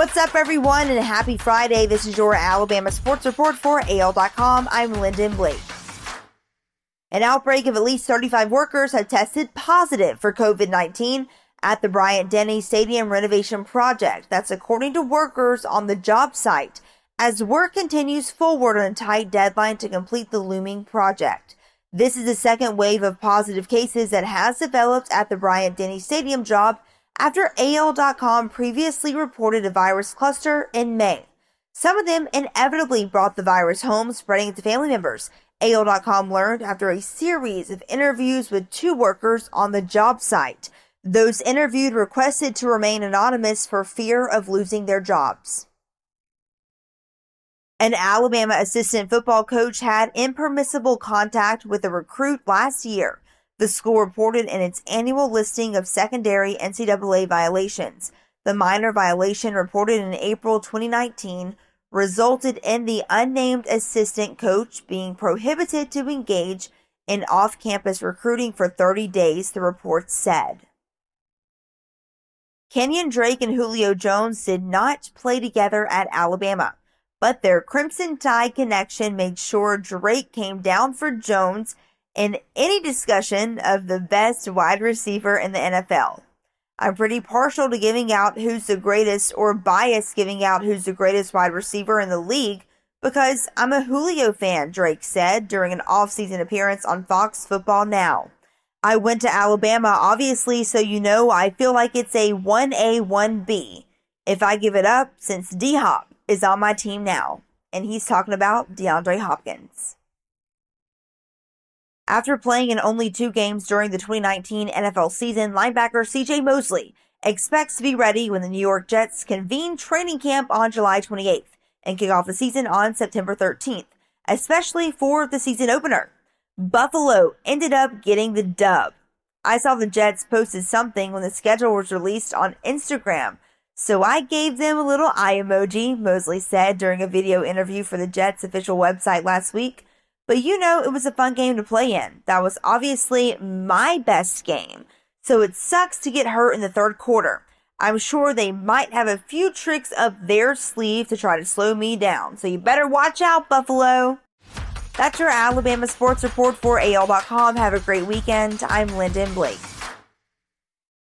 What's up, everyone, and happy Friday. This is your Alabama Sports Report for AL.com. I'm Lyndon Blake. An outbreak of at least 35 workers have tested positive for COVID 19 at the Bryant Denny Stadium renovation project. That's according to workers on the job site as work continues forward on a tight deadline to complete the looming project. This is the second wave of positive cases that has developed at the Bryant Denny Stadium job after AL.com previously reported a virus cluster in May. Some of them inevitably brought the virus home, spreading it to family members. AL.com learned after a series of interviews with two workers on the job site. Those interviewed requested to remain anonymous for fear of losing their jobs. An Alabama assistant football coach had impermissible contact with a recruit last year the school reported in its annual listing of secondary NCAA violations. The minor violation reported in April 2019 resulted in the unnamed assistant coach being prohibited to engage in off campus recruiting for 30 days, the report said. Kenyan Drake and Julio Jones did not play together at Alabama, but their Crimson Tide connection made sure Drake came down for Jones in any discussion of the best wide receiver in the NFL. I'm pretty partial to giving out who's the greatest or biased giving out who's the greatest wide receiver in the league because I'm a Julio fan, Drake said during an offseason appearance on Fox Football Now. I went to Alabama, obviously, so you know I feel like it's a 1A, 1B if I give it up since D Hop is on my team now. And he's talking about DeAndre Hopkins. After playing in only two games during the 2019 NFL season, linebacker CJ Mosley expects to be ready when the New York Jets convene training camp on July 28th and kick off the season on September 13th, especially for the season opener. Buffalo ended up getting the dub. I saw the Jets posted something when the schedule was released on Instagram, so I gave them a little eye emoji, Mosley said during a video interview for the Jets official website last week. But you know, it was a fun game to play in. That was obviously my best game. So it sucks to get hurt in the third quarter. I'm sure they might have a few tricks up their sleeve to try to slow me down. So you better watch out, Buffalo. That's your Alabama sports report for AL.com. Have a great weekend. I'm Lyndon Blake.